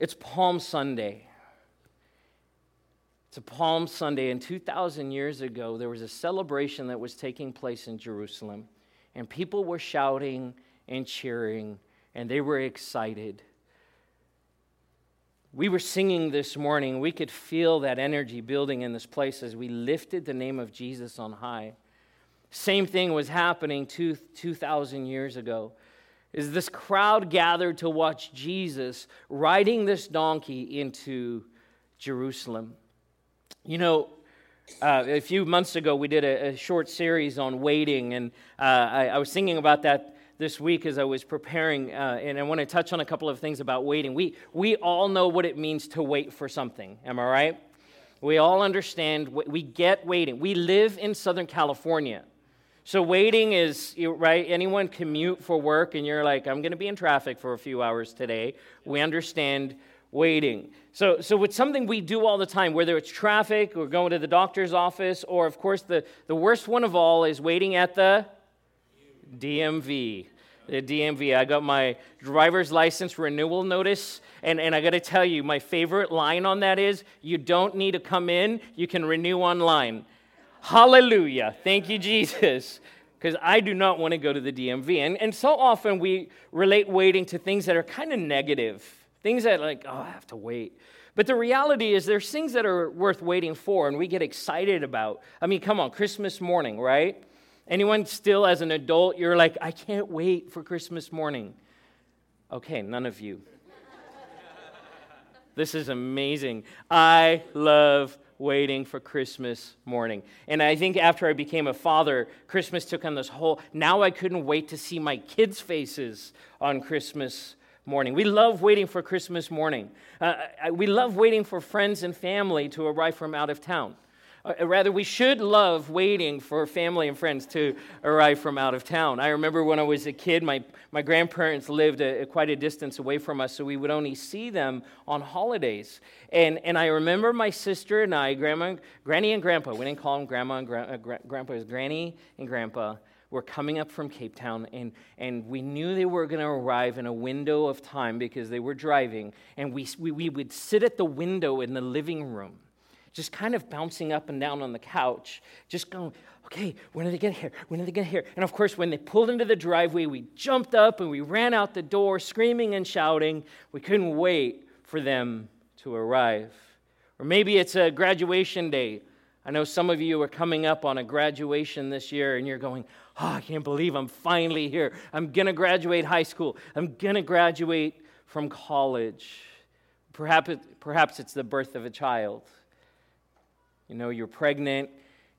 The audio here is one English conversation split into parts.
It's Palm Sunday. It's a Palm Sunday, and 2,000 years ago, there was a celebration that was taking place in Jerusalem, and people were shouting and cheering, and they were excited. We were singing this morning. We could feel that energy building in this place as we lifted the name of Jesus on high. Same thing was happening two, 2,000 years ago. Is this crowd gathered to watch Jesus riding this donkey into Jerusalem? You know, uh, a few months ago, we did a, a short series on waiting, and uh, I, I, was thinking about that this week as I was preparing, uh, and I want to touch on a couple of things about waiting. We, we all know what it means to wait for something, am I right? We all understand, we get waiting. We live in Southern California. So waiting is right. Anyone commute for work, and you're like, I'm going to be in traffic for a few hours today. We understand waiting. So, so it's something we do all the time, whether it's traffic or going to the doctor's office, or of course, the, the worst one of all is waiting at the DMV. The DMV. I got my driver's license renewal notice, and, and I got to tell you, my favorite line on that is you don't need to come in, you can renew online. Hallelujah. Thank you, Jesus. Because I do not want to go to the DMV. And, and so often we relate waiting to things that are kind of negative, things that, like, oh, I have to wait. But the reality is, there's things that are worth waiting for and we get excited about. I mean, come on, Christmas morning, right? Anyone still, as an adult, you're like, I can't wait for Christmas morning. Okay, none of you. this is amazing. I love waiting for Christmas morning. And I think after I became a father, Christmas took on this whole, now I couldn't wait to see my kids' faces on Christmas morning. We love waiting for Christmas morning. Uh, we love waiting for friends and family to arrive from out of town. Uh, rather, we should love waiting for family and friends to arrive from out of town. I remember when I was a kid, my, my grandparents lived a, a quite a distance away from us, so we would only see them on holidays. And, and I remember my sister and I, grandma, Granny and Grandpa, we didn't call them Grandma and gra- uh, gra- Grandpa, it was Granny and Grandpa, were coming up from Cape Town, and, and we knew they were going to arrive in a window of time because they were driving. And we, we, we would sit at the window in the living room just kind of bouncing up and down on the couch, just going, okay, when are they get here? When are they get here? And of course, when they pulled into the driveway, we jumped up and we ran out the door, screaming and shouting. We couldn't wait for them to arrive. Or maybe it's a graduation day. I know some of you are coming up on a graduation this year and you're going, oh, I can't believe I'm finally here. I'm going to graduate high school. I'm going to graduate from college. Perhaps, perhaps it's the birth of a child. You know, you're pregnant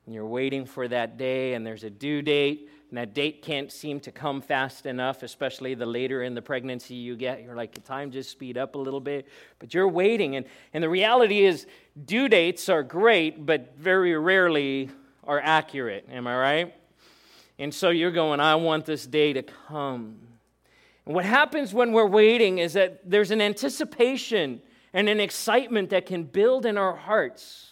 and you're waiting for that day, and there's a due date, and that date can't seem to come fast enough, especially the later in the pregnancy you get. You're like, time just speed up a little bit, but you're waiting. And, and the reality is, due dates are great, but very rarely are accurate. Am I right? And so you're going, I want this day to come. And what happens when we're waiting is that there's an anticipation and an excitement that can build in our hearts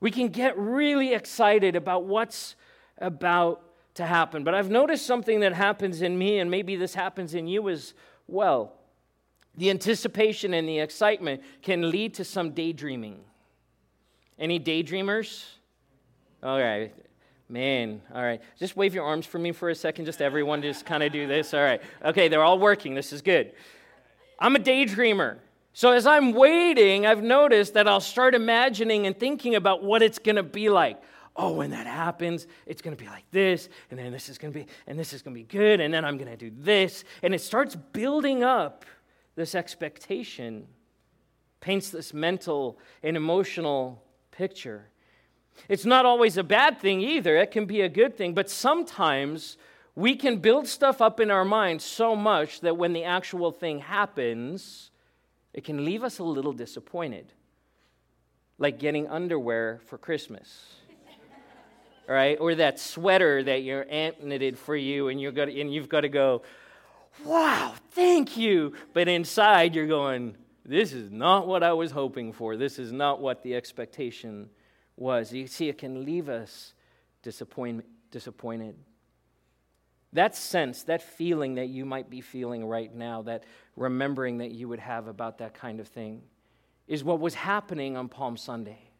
we can get really excited about what's about to happen. But I've noticed something that happens in me, and maybe this happens in you as well. The anticipation and the excitement can lead to some daydreaming. Any daydreamers? All right. Man, all right. Just wave your arms for me for a second. Just everyone just kind of do this. All right. Okay, they're all working. This is good. I'm a daydreamer. So, as I'm waiting, I've noticed that I'll start imagining and thinking about what it's going to be like. Oh, when that happens, it's going to be like this, and then this is going to be, and this is going to be good, and then I'm going to do this. And it starts building up this expectation, paints this mental and emotional picture. It's not always a bad thing either, it can be a good thing, but sometimes we can build stuff up in our mind so much that when the actual thing happens, it can leave us a little disappointed, like getting underwear for Christmas. right? Or that sweater that your aunt knitted for you, and, you're gonna, and you've got to go, wow, thank you. But inside, you're going, this is not what I was hoping for. This is not what the expectation was. You see, it can leave us disappoint, disappointed. That sense, that feeling that you might be feeling right now, that remembering that you would have about that kind of thing, is what was happening on Palm Sunday.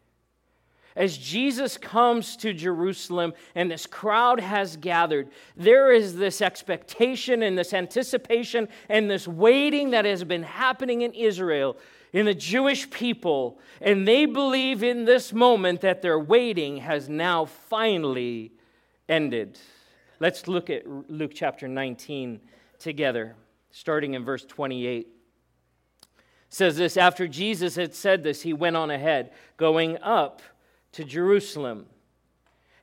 As Jesus comes to Jerusalem and this crowd has gathered, there is this expectation and this anticipation and this waiting that has been happening in Israel, in the Jewish people. And they believe in this moment that their waiting has now finally ended. Let's look at Luke chapter 19 together, starting in verse 28 says this after Jesus had said this, he went on ahead, going up to Jerusalem.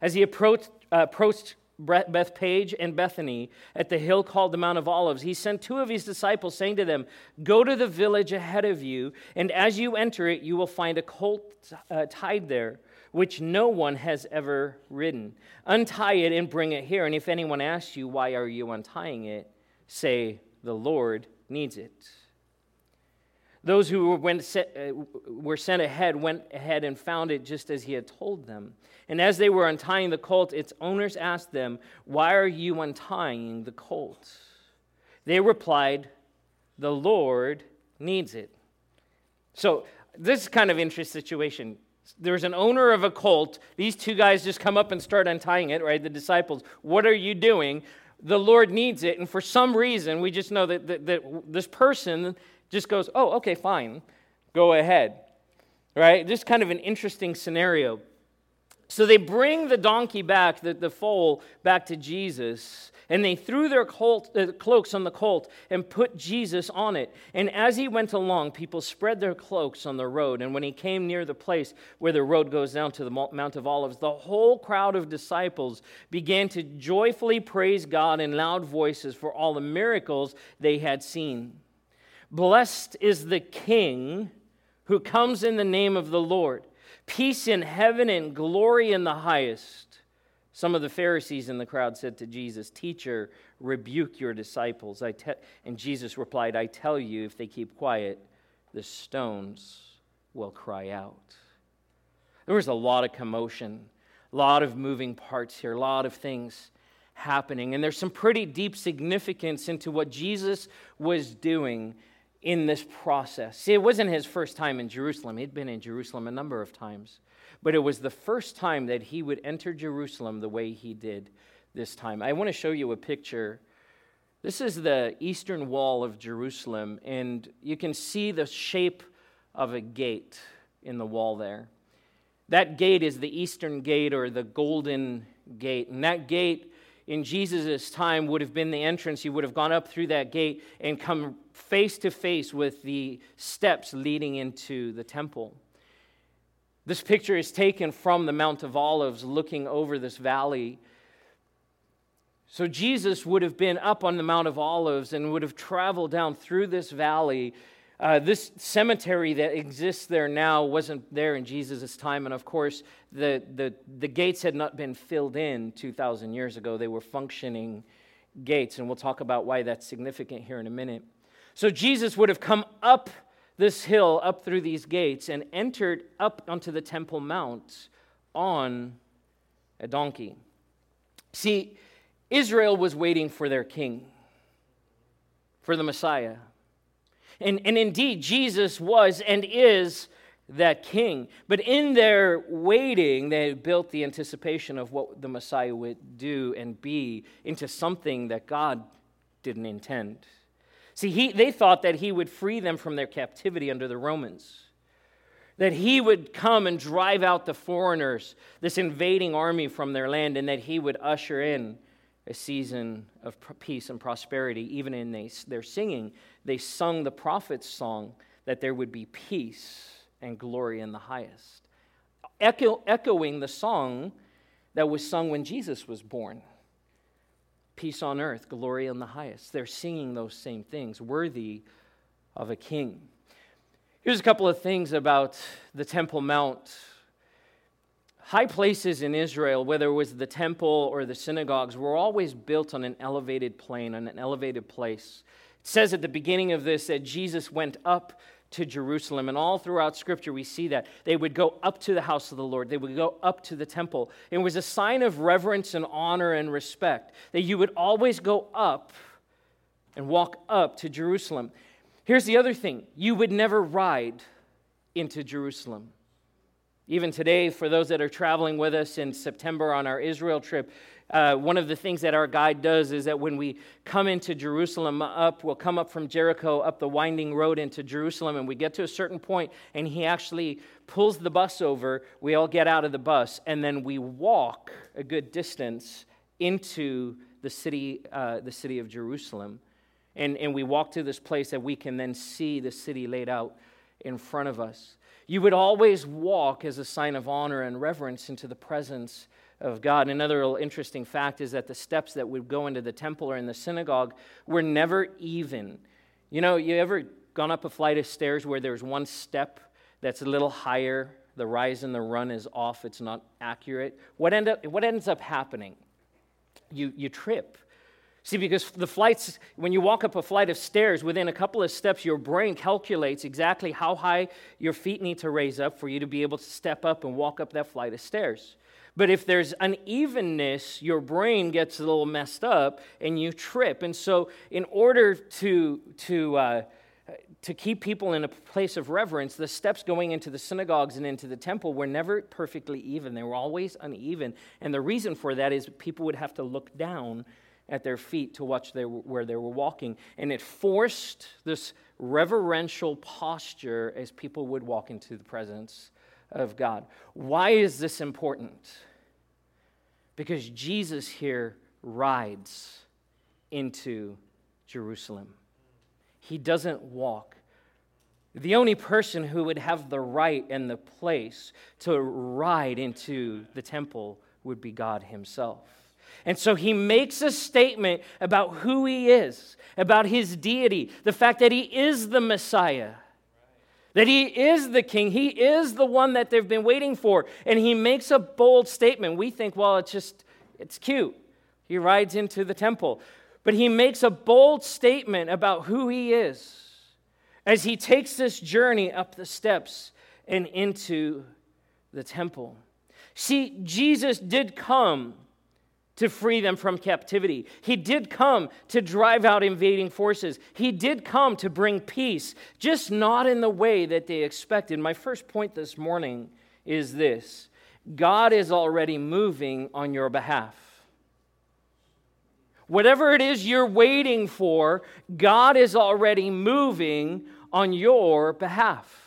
As he approached, uh, approached Bethphage and Bethany at the hill called the Mount of Olives, he sent two of his disciples, saying to them, Go to the village ahead of you, and as you enter it, you will find a colt uh, tied there, which no one has ever ridden. Untie it and bring it here. And if anyone asks you, Why are you untying it? say, The Lord needs it. Those who went, uh, were sent ahead went ahead and found it just as he had told them. And as they were untying the colt, its owners asked them, Why are you untying the colt? They replied, The Lord needs it. So, this is kind of interesting situation. There's an owner of a colt. These two guys just come up and start untying it, right? The disciples. What are you doing? The Lord needs it. And for some reason, we just know that, that, that this person just goes, oh, okay, fine, go ahead. Right? Just kind of an interesting scenario. So they bring the donkey back, the, the foal, back to Jesus, and they threw their colt, uh, cloaks on the colt and put Jesus on it. And as he went along, people spread their cloaks on the road. And when he came near the place where the road goes down to the Mount of Olives, the whole crowd of disciples began to joyfully praise God in loud voices for all the miracles they had seen. Blessed is the King who comes in the name of the Lord. Peace in heaven and glory in the highest. Some of the Pharisees in the crowd said to Jesus, Teacher, rebuke your disciples. I te-. And Jesus replied, I tell you, if they keep quiet, the stones will cry out. There was a lot of commotion, a lot of moving parts here, a lot of things happening. And there's some pretty deep significance into what Jesus was doing in this process. See, it wasn't his first time in Jerusalem. He'd been in Jerusalem a number of times. But it was the first time that he would enter Jerusalem the way he did this time. I want to show you a picture. This is the eastern wall of Jerusalem, and you can see the shape of a gate in the wall there. That gate is the eastern gate or the golden gate. And that gate in Jesus' time would have been the entrance. He would have gone up through that gate and come face to face with the steps leading into the temple. This picture is taken from the Mount of Olives, looking over this valley. So Jesus would have been up on the Mount of Olives and would have traveled down through this valley. Uh, this cemetery that exists there now wasn't there in Jesus' time. And of course, the, the, the gates had not been filled in 2,000 years ago. They were functioning gates. And we'll talk about why that's significant here in a minute. So Jesus would have come up this hill, up through these gates, and entered up onto the Temple Mount on a donkey. See, Israel was waiting for their king, for the Messiah. And, and indeed, Jesus was and is that king. But in their waiting, they built the anticipation of what the Messiah would do and be into something that God didn't intend. See, he, they thought that he would free them from their captivity under the Romans, that he would come and drive out the foreigners, this invading army from their land, and that he would usher in a season of peace and prosperity. Even in they, their singing, they sung the prophet's song that there would be peace and glory in the highest, Echo, echoing the song that was sung when Jesus was born peace on earth, glory in the highest. They're singing those same things, worthy of a king. Here's a couple of things about the Temple Mount. High places in Israel, whether it was the temple or the synagogues, were always built on an elevated plane, on an elevated place says at the beginning of this that Jesus went up to Jerusalem. And all throughout Scripture, we see that. They would go up to the house of the Lord, they would go up to the temple. It was a sign of reverence and honor and respect that you would always go up and walk up to Jerusalem. Here's the other thing you would never ride into Jerusalem. Even today, for those that are traveling with us in September on our Israel trip, uh, one of the things that our guide does is that when we come into Jerusalem up, we'll come up from Jericho up the winding road into Jerusalem, and we get to a certain point, and he actually pulls the bus over. We all get out of the bus, and then we walk a good distance into the city, uh, the city of Jerusalem. And, and we walk to this place that we can then see the city laid out in front of us. You would always walk as a sign of honor and reverence into the presence of God. Another little interesting fact is that the steps that would go into the temple or in the synagogue were never even. You know, you ever gone up a flight of stairs where there's one step that's a little higher, the rise and the run is off, it's not accurate? What, end up, what ends up happening? You, you trip. See, because the flights, when you walk up a flight of stairs, within a couple of steps, your brain calculates exactly how high your feet need to raise up for you to be able to step up and walk up that flight of stairs. But if there's unevenness, your brain gets a little messed up and you trip. And so, in order to, to, uh, to keep people in a place of reverence, the steps going into the synagogues and into the temple were never perfectly even. They were always uneven. And the reason for that is people would have to look down at their feet to watch they where they were walking. And it forced this reverential posture as people would walk into the presence of God. Why is this important? Because Jesus here rides into Jerusalem. He doesn't walk. The only person who would have the right and the place to ride into the temple would be God Himself. And so he makes a statement about who he is, about his deity, the fact that he is the Messiah that he is the king. He is the one that they've been waiting for. And he makes a bold statement. We think, well, it's just, it's cute. He rides into the temple. But he makes a bold statement about who he is as he takes this journey up the steps and into the temple. See, Jesus did come to free them from captivity. He did come to drive out invading forces. He did come to bring peace, just not in the way that they expected. My first point this morning is this God is already moving on your behalf. Whatever it is you're waiting for, God is already moving on your behalf.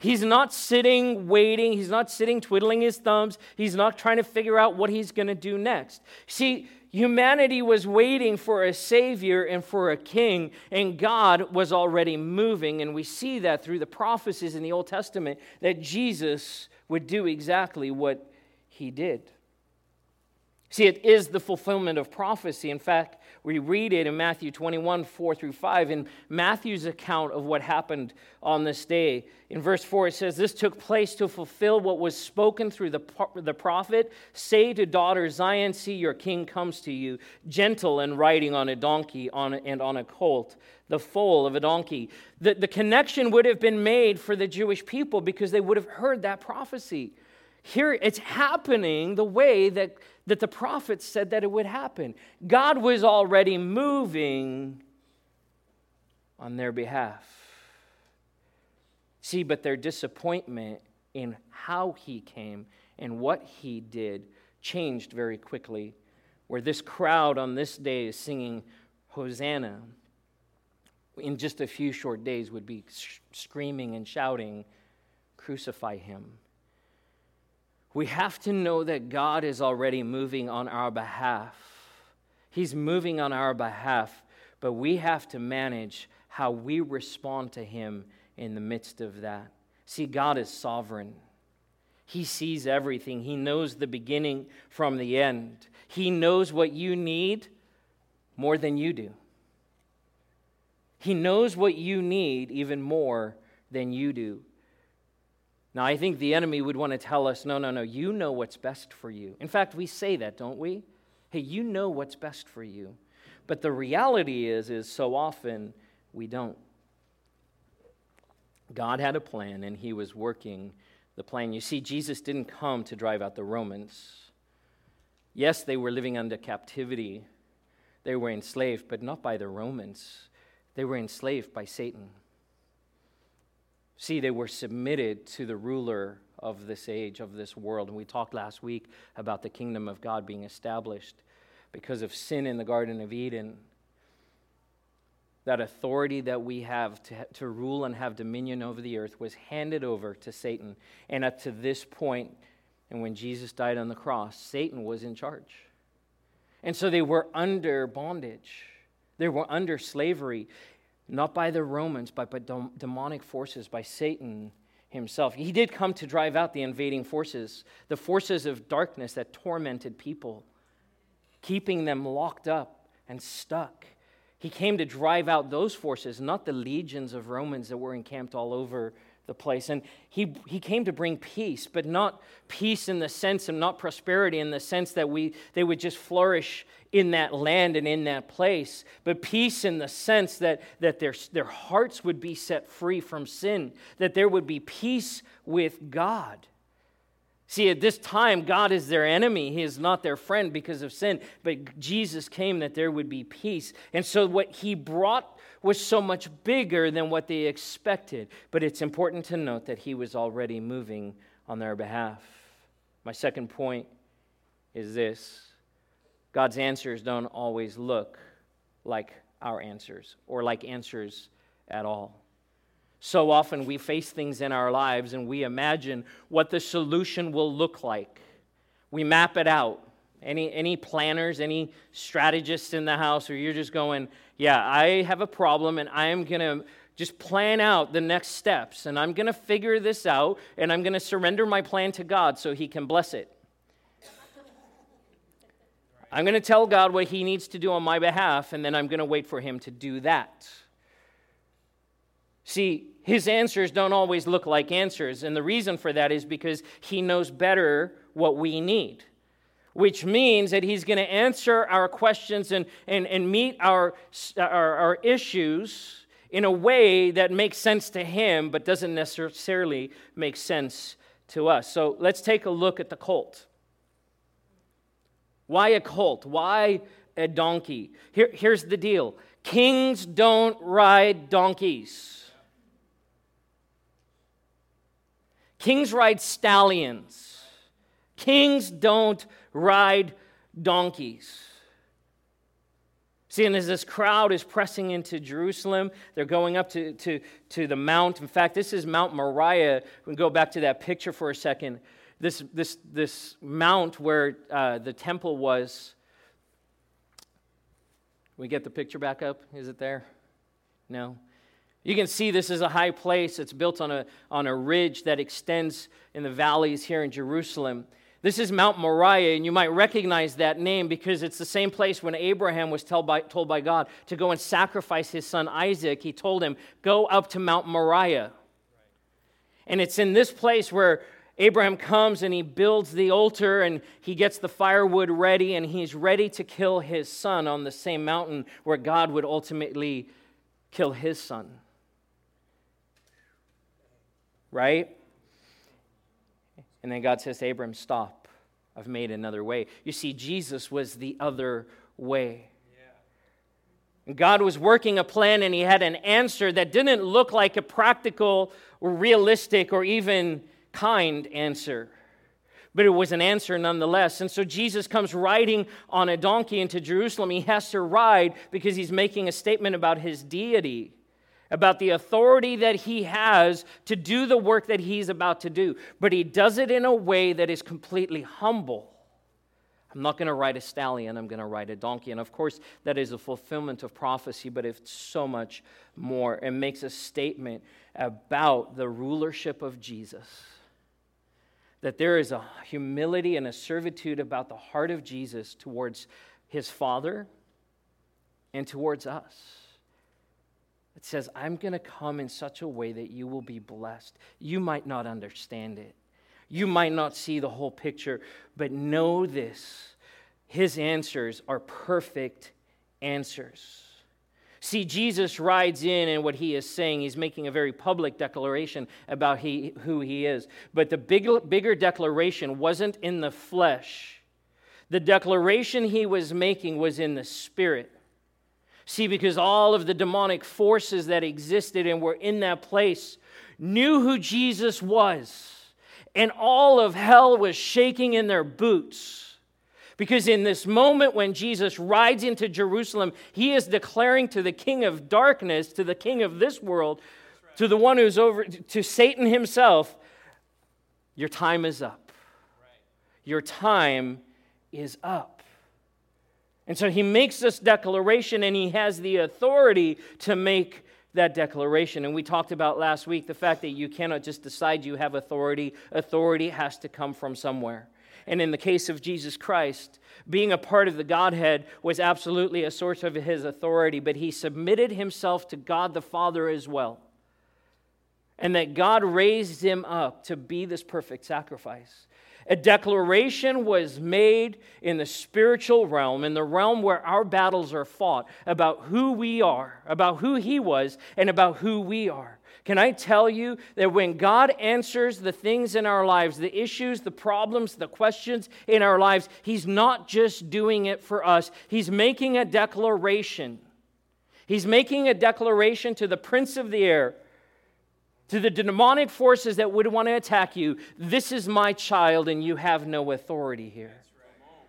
He's not sitting waiting. He's not sitting twiddling his thumbs. He's not trying to figure out what he's going to do next. See, humanity was waiting for a savior and for a king, and God was already moving. And we see that through the prophecies in the Old Testament that Jesus would do exactly what he did. See, it is the fulfillment of prophecy. In fact, we read it in Matthew 21, 4 through 5, in Matthew's account of what happened on this day. In verse 4, it says, This took place to fulfill what was spoken through the, the prophet Say to daughter Zion, see, your king comes to you, gentle and riding on a donkey on and on a colt, the foal of a donkey. The, the connection would have been made for the Jewish people because they would have heard that prophecy. Here it's happening the way that, that the prophets said that it would happen. God was already moving on their behalf. See, but their disappointment in how he came and what he did changed very quickly. Where this crowd on this day is singing Hosanna, in just a few short days would be screaming and shouting, Crucify him. We have to know that God is already moving on our behalf. He's moving on our behalf, but we have to manage how we respond to Him in the midst of that. See, God is sovereign. He sees everything. He knows the beginning from the end. He knows what you need more than you do. He knows what you need even more than you do. Now, I think the enemy would want to tell us no, no, no, you know what's best for you. In fact, we say that, don't we? Hey, you know what's best for you. But the reality is, is so often we don't. God had a plan and he was working the plan. You see, Jesus didn't come to drive out the Romans. Yes, they were living under captivity, they were enslaved, but not by the Romans. They were enslaved by Satan. See, they were submitted to the ruler of this age, of this world. And we talked last week about the kingdom of God being established because of sin in the Garden of Eden. That authority that we have to, to rule and have dominion over the earth was handed over to Satan. And up to this point, and when Jesus died on the cross, Satan was in charge. And so they were under bondage, they were under slavery, not by the Romans, but by demonic forces, by Satan himself. He did come to drive out the invading forces, the forces of darkness that tormented people, keeping them locked up and stuck. He came to drive out those forces, not the legions of Romans that were encamped all over the place. And he, he came to bring peace, but not peace in the sense of not prosperity in the sense that we, they would just flourish in that land and in that place, but peace in the sense that, that their, their hearts would be set free from sin, that there would be peace with God. See, at this time, God is their enemy. He is not their friend because of sin. But Jesus came that there would be peace. And so, what he brought was so much bigger than what they expected. But it's important to note that he was already moving on their behalf. My second point is this God's answers don't always look like our answers or like answers at all. So often we face things in our lives and we imagine what the solution will look like. We map it out. Any, any planners, any strategists in the house, or you're just going, yeah, I have a problem and I am going to just plan out the next steps and I'm going to figure this out and I'm going to surrender my plan to God so He can bless it. I'm going to tell God what He needs to do on my behalf and then I'm going to wait for Him to do that. See, His answers don't always look like answers, and the reason for that is because He knows better what we need which means that he's going to answer our questions and, and, and meet our, our, our, issues in a way that makes sense to him but doesn't necessarily make sense to us. So let's take a look at the colt. Why a colt? Why a donkey? Here, here's the deal kings don't ride donkeys. Kings ride stallions. Kings don't ride donkeys. See, and as this crowd is pressing into Jerusalem, they're going up to, to, to the mount. In fact, this is Mount Moriah. We go back to that picture for a second. This, this, this mount where uh, the temple was. We get the picture back up? Is it there? No. You can see this is a high place. It's built on a, on a ridge that extends in the valleys here in Jerusalem. This is Mount Moriah, and you might recognize that name because it's the same place when Abraham was told by, told by God to go and sacrifice his son Isaac. He told him, Go up to Mount Moriah. And it's in this place where Abraham comes and he builds the altar and he gets the firewood ready and he's ready to kill his son on the same mountain where God would ultimately kill his son. Right? And then God says to Abram, Stop. I've made another way. You see, Jesus was the other way. God was working a plan and he had an answer that didn't look like a practical or realistic or even kind answer. But it was an answer nonetheless. And so Jesus comes riding on a donkey into Jerusalem. He has to ride because he's making a statement about his deity about the authority that he has to do the work that he's about to do. But he does it in a way that is completely humble. I'm not going to ride a stallion, I'm going to ride a donkey. And of course, that is a fulfillment of prophecy, but it's so much more. It makes a statement about the rulership of Jesus. That there is a humility and a servitude about the heart of Jesus towards his Father and towards us. It says, I'm going to come in such a way that you will be blessed. You might not understand it, you might not see the whole picture, but know this His answers are perfect answers. See, Jesus rides in, and what he is saying, he's making a very public declaration about he, who he is. But the big, bigger declaration wasn't in the flesh, the declaration he was making was in the spirit. See, because all of the demonic forces that existed and were in that place knew who Jesus was, and all of hell was shaking in their boots because in this moment when Jesus rides into Jerusalem, he is declaring to the king of darkness, to the king of this world, right. to the one who's over, to Satan himself, your time is up. Right. Your time is up. And so he makes this declaration and he has the authority to make that declaration. And we talked about last week the fact that you cannot just decide you have authority, authority has to come from somewhere. And in the case of Jesus Christ, being a part of the Godhead was absolutely a source of his authority, but he submitted himself to God the Father as well. And that God raised him up to be this perfect sacrifice. A declaration was made in the spiritual realm, in the realm where our battles are fought, about who we are, about who he was, and about who we are. Can I tell you that when God answers the things in our lives, the issues, the problems, the questions in our lives, He's not just doing it for us, He's making a declaration. He's making a declaration to the prince of the air, to the demonic forces that would want to attack you this is my child, and you have no authority here.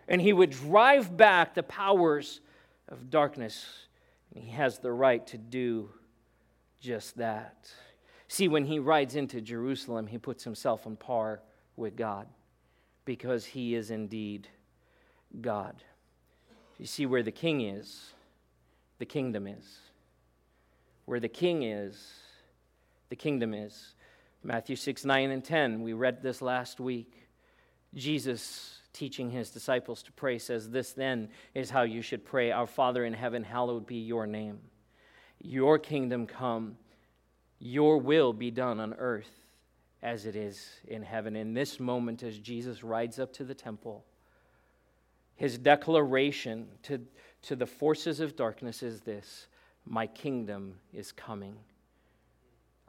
And He would drive back the powers of darkness, and He has the right to do just that. See, when he rides into Jerusalem, he puts himself on par with God because he is indeed God. You see, where the king is, the kingdom is. Where the king is, the kingdom is. Matthew 6, 9, and 10, we read this last week. Jesus teaching his disciples to pray says, This then is how you should pray Our Father in heaven, hallowed be your name. Your kingdom come, your will be done on earth as it is in heaven. In this moment, as Jesus rides up to the temple, his declaration to, to the forces of darkness is this My kingdom is coming.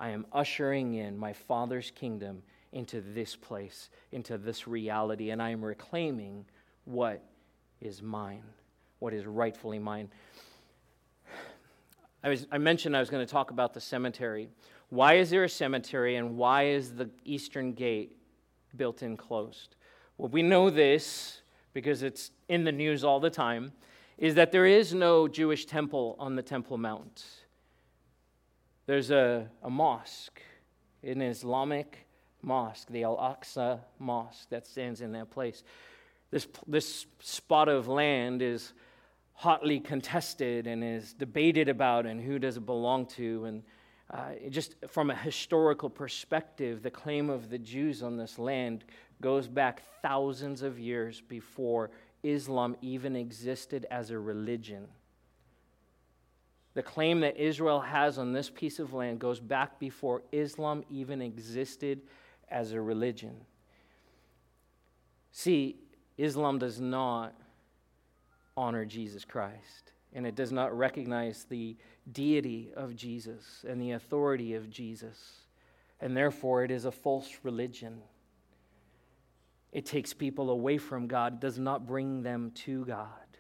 I am ushering in my Father's kingdom into this place, into this reality, and I am reclaiming what is mine, what is rightfully mine. I, was, I mentioned I was going to talk about the cemetery. Why is there a cemetery and why is the eastern gate built in closed? Well, we know this because it's in the news all the time, is that there is no Jewish temple on the Temple Mount. There's a, a mosque, an Islamic mosque, the Al Aqsa Mosque, that stands in that place. This, this spot of land is hotly contested and is debated about and who does it belong to. And uh, just from a historical perspective, the claim of the Jews on this land goes back thousands of years before Islam even existed as a religion. The claim that Israel has on this piece of land goes back before Islam even existed as a religion. See, Islam does not honor Jesus Christ. And it does not recognize the deity of Jesus and the authority of Jesus. And therefore, it is a false religion. It takes people away from God, does not bring them to God.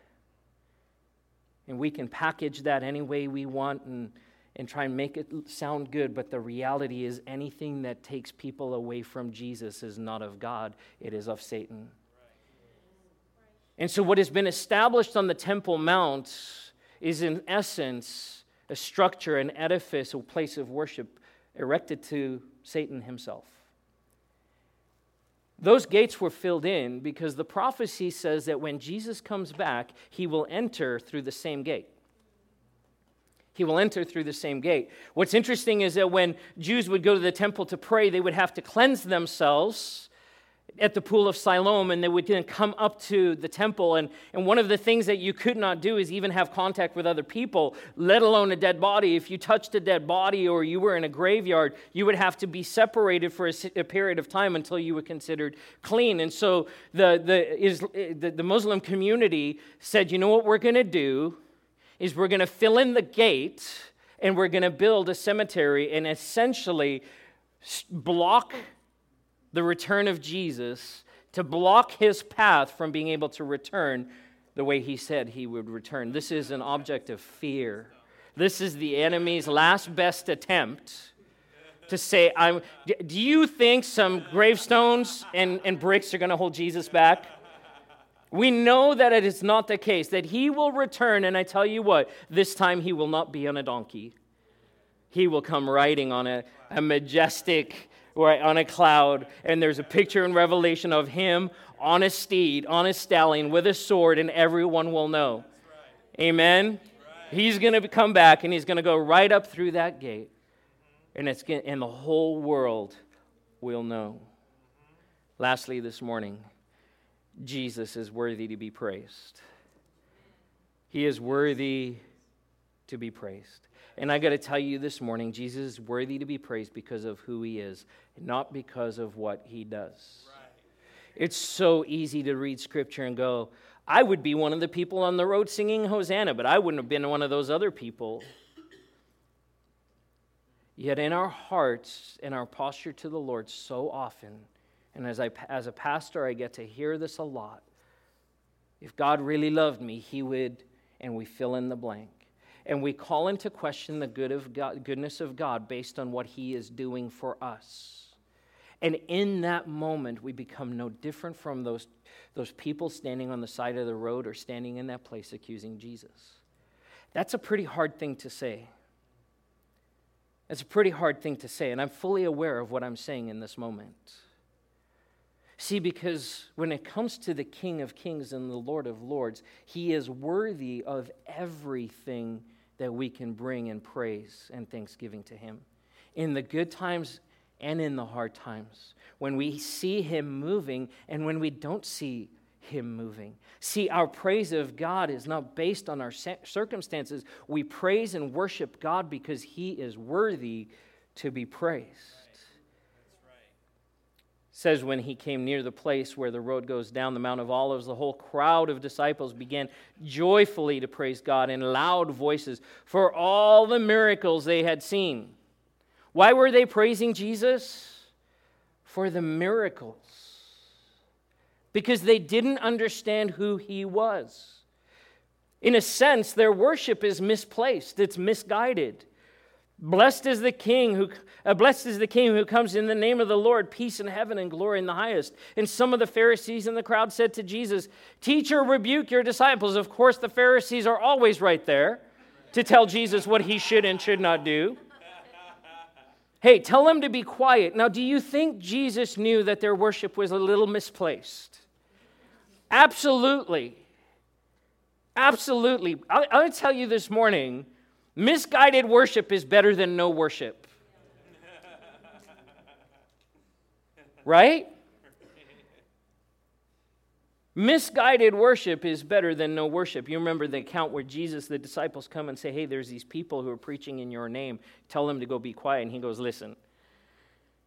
And we can package that any way we want and, and try and make it sound good, but the reality is anything that takes people away from Jesus is not of God, it is of Satan. And so, what has been established on the Temple Mount is, in essence, a structure, an edifice, a place of worship erected to Satan himself. Those gates were filled in because the prophecy says that when Jesus comes back, he will enter through the same gate. He will enter through the same gate. What's interesting is that when Jews would go to the temple to pray, they would have to cleanse themselves at the pool of Siloam and they would then come up to the temple. And, and one of the things that you could not do is even have contact with other people, let alone a dead body. If you touched a dead body or you were in a graveyard, you would have to be separated for a, a period of time until you were considered clean. And so the, the, is, the, the Muslim community said, you know what we're going to do? is we're going to fill in the gate and we're going to build a cemetery and essentially block the return of Jesus, to block his path from being able to return the way he said he would return. This is an object of fear. This is the enemy's last best attempt to say, I'm, Do you think some gravestones and, and bricks are going to hold Jesus back? We know that it is not the case, that he will return, and I tell you what, this time he will not be on a donkey. He will come riding on a, a majestic, or on a cloud, and there's a picture in Revelation of him on a steed, on a stallion, with a sword, and everyone will know. Amen? He's going to come back, and he's going to go right up through that gate, and, it's gonna, and the whole world will know. Lastly, this morning, Jesus is worthy to be praised. He is worthy to be praised. And I got to tell you this morning, Jesus is worthy to be praised because of who he is, not because of what he does. Right. It's so easy to read scripture and go, I would be one of the people on the road singing Hosanna, but I wouldn't have been one of those other people. Yet in our hearts, in our posture to the Lord, so often, and as, I, as a pastor, I get to hear this a lot. If God really loved me, He would, and we fill in the blank. And we call into question the good of God, goodness of God based on what He is doing for us. And in that moment, we become no different from those, those people standing on the side of the road or standing in that place accusing Jesus. That's a pretty hard thing to say. That's a pretty hard thing to say, and I'm fully aware of what I'm saying in this moment. See, because when it comes to the King of Kings and the Lord of Lords, he is worthy of everything that we can bring in praise and thanksgiving to him. In the good times and in the hard times, when we see him moving and when we don't see him moving. See, our praise of God is not based on our circumstances. We praise and worship God because he is worthy to be praised says when he came near the place where the road goes down the Mount of Olives, the whole crowd of disciples began joyfully to praise God in loud voices for all the miracles they had seen. Why were they praising Jesus? For the miracles. Because they didn't understand who he was. In a sense, their worship is misplaced, it's misguided. Blessed is the king who uh, blessed is the king who comes in the name of the Lord, peace in heaven and glory in the highest. And some of the Pharisees in the crowd said to Jesus, "Teacher, rebuke your disciples." Of course, the Pharisees are always right there to tell Jesus what he should and should not do. Hey, tell them to be quiet. Now, do you think Jesus knew that their worship was a little misplaced? Absolutely. Absolutely. I'll, I'll tell you this morning Misguided worship is better than no worship. Right? Misguided worship is better than no worship. You remember the account where Jesus, the disciples come and say, Hey, there's these people who are preaching in your name. Tell them to go be quiet. And he goes, Listen,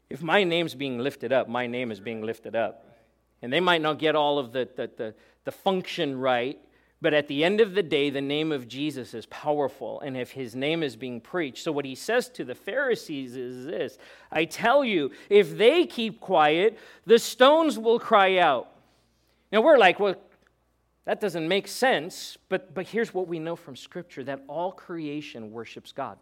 if my name's being lifted up, my name is being lifted up. And they might not get all of the, the, the, the function right, but at the end of the day, the name of Jesus is powerful, and if his name is being preached. So, what he says to the Pharisees is this I tell you, if they keep quiet, the stones will cry out. Now, we're like, well, that doesn't make sense, but, but here's what we know from Scripture that all creation worships God.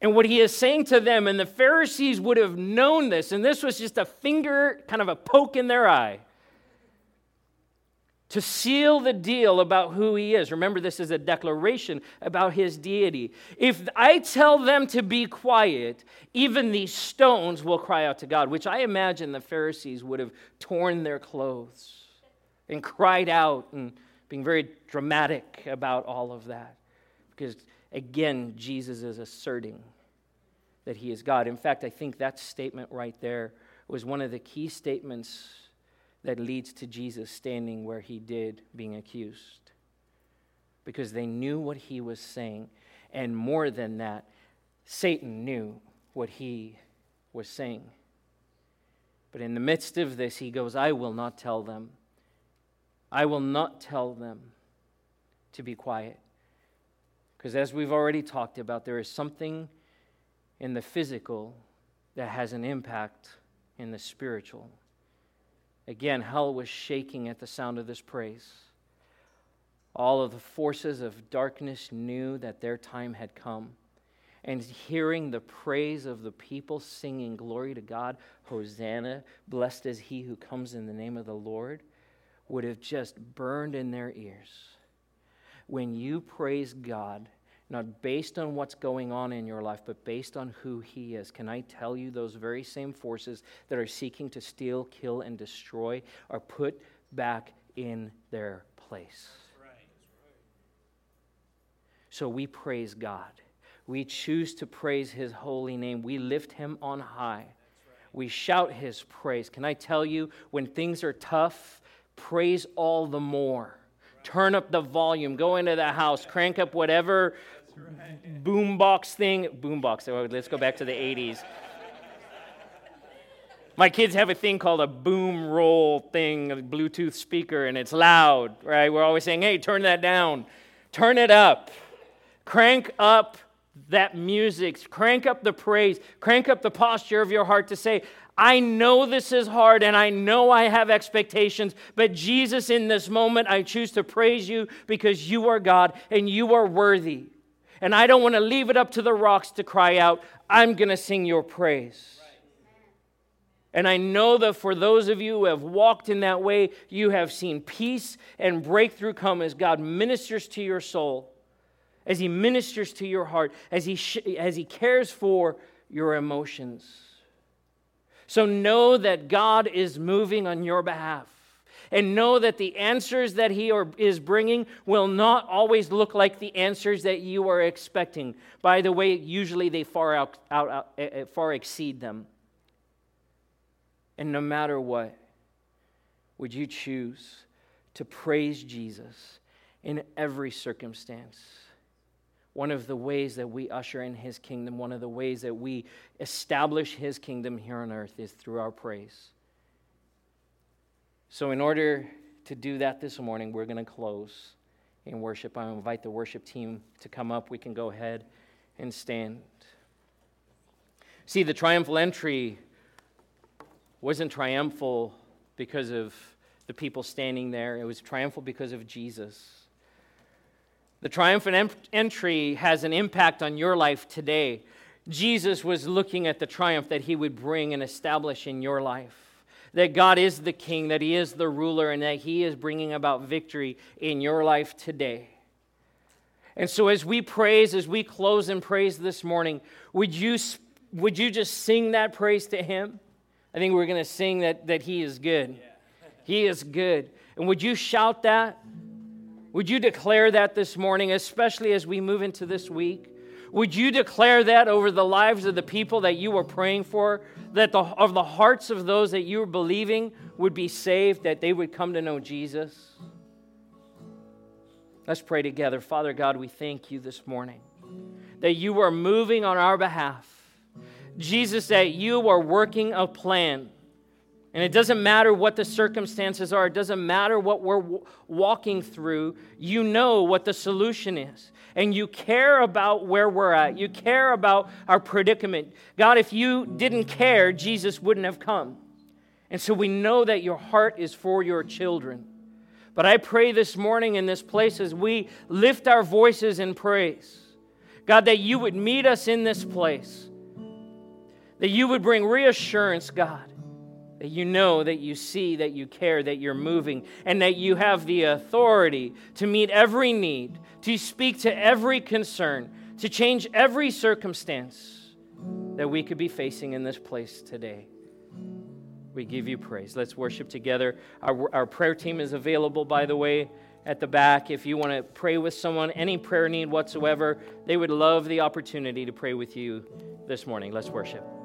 And what he is saying to them, and the Pharisees would have known this, and this was just a finger, kind of a poke in their eye to seal the deal about who he is. Remember, this is a declaration about his deity. If I tell them to be quiet, even these stones will cry out to God, which I imagine the Pharisees would have torn their clothes and cried out and being very dramatic about all of that. Because again, Jesus is asserting that he is God. In fact, I think that statement right there was one of the key statements that leads to Jesus standing where he did, being accused. Because they knew what he was saying. And more than that, Satan knew what he was saying. But in the midst of this, he goes, I will not tell them. I will not tell them to be quiet Because as we've already talked about, there is something in the physical that has an impact in the spiritual. Again, hell was shaking at the sound of this praise. All of the forces of darkness knew that their time had come. And hearing the praise of the people singing, Glory to God, Hosanna, blessed is he who comes in the name of the Lord, would have just burned in their ears. When you praise God, not based on what's going on in your life, but based on who He is. Can I tell you, those very same forces that are seeking to steal, kill, and destroy are put back in their place. So we praise God. We choose to praise His holy name. We lift Him on high. We shout His praise. Can I tell you, when things are tough, praise all the more turn up the volume, go into the house, crank up whatever boombox thing. Boombox. Oh, let's go back to the 80s. My kids have a thing called a boom roll thing, a Bluetooth speaker, and it's loud, right? We're always saying, hey, turn that down. Turn it up. Crank up that music. Crank up the praise. Crank up the posture of your heart to say, I know this is hard and I know I have expectations, but Jesus, in this moment, I choose to praise you because you are God and you are worthy. And I don't want to leave it up to the rocks to cry out, I'm going to sing your praise. And I know that for those of you who have walked in that way, you have seen peace and breakthrough come as God ministers to your soul, as He ministers to your heart, as He, sh- as he cares for your emotions. So know that God is moving on your behalf and know that the answers that He is bringing will not always look like the answers that you are expecting. By the way, usually they far, out, out, out, eh, eh, far exceed them. And no matter what, would you choose to praise Jesus in every circumstance? One of the ways that we usher in his kingdom, one of the ways that we establish his kingdom here on earth is through our praise. So, in order to do that this morning, we're going to close in worship. I invite the worship team to come up. We can go ahead and stand. See, the triumphal entry wasn't triumphal because of the people standing there, it was triumphal because of Jesus. The triumphant entry has an impact on your life today. Jesus was looking at the triumph that he would bring and establish in your life that God is the king, that He is the ruler, and that He is bringing about victory in your life today. And so, as we praise, as we close in praise this morning, would you, would you just sing that praise to Him? I think we're going to sing that, that He is good. He is good. And would you shout that? Would you declare that this morning, especially as we move into this week? Would you declare that over the lives of the people that you were praying for? That the, of the hearts of those that you were believing would be saved, that they would come to know Jesus? Let's pray together. Father God, we thank you this morning that you are moving on our behalf. Jesus, that you are working a plan. And it doesn't matter what the circumstances are, it doesn't matter what we're w- walking through. You know what the solution is and you care about where we're at. You care about our predicament. God, if you didn't care, Jesus wouldn't have come. And so we know that your heart is for your children. But I pray this morning in this place as we lift our voices in praise, God, that you would meet us in this place, that you would bring reassurance, God, that you know, that you see, that you care, that you're moving, and that you have the authority to meet every need, to speak to every concern, to change every circumstance that we could be facing in this place today. We give you praise. Let's worship together. Our, our prayer team is available, by the way, at the back. If you want to pray with someone, any prayer need whatsoever, they would love the opportunity to pray with you this morning. Let's worship.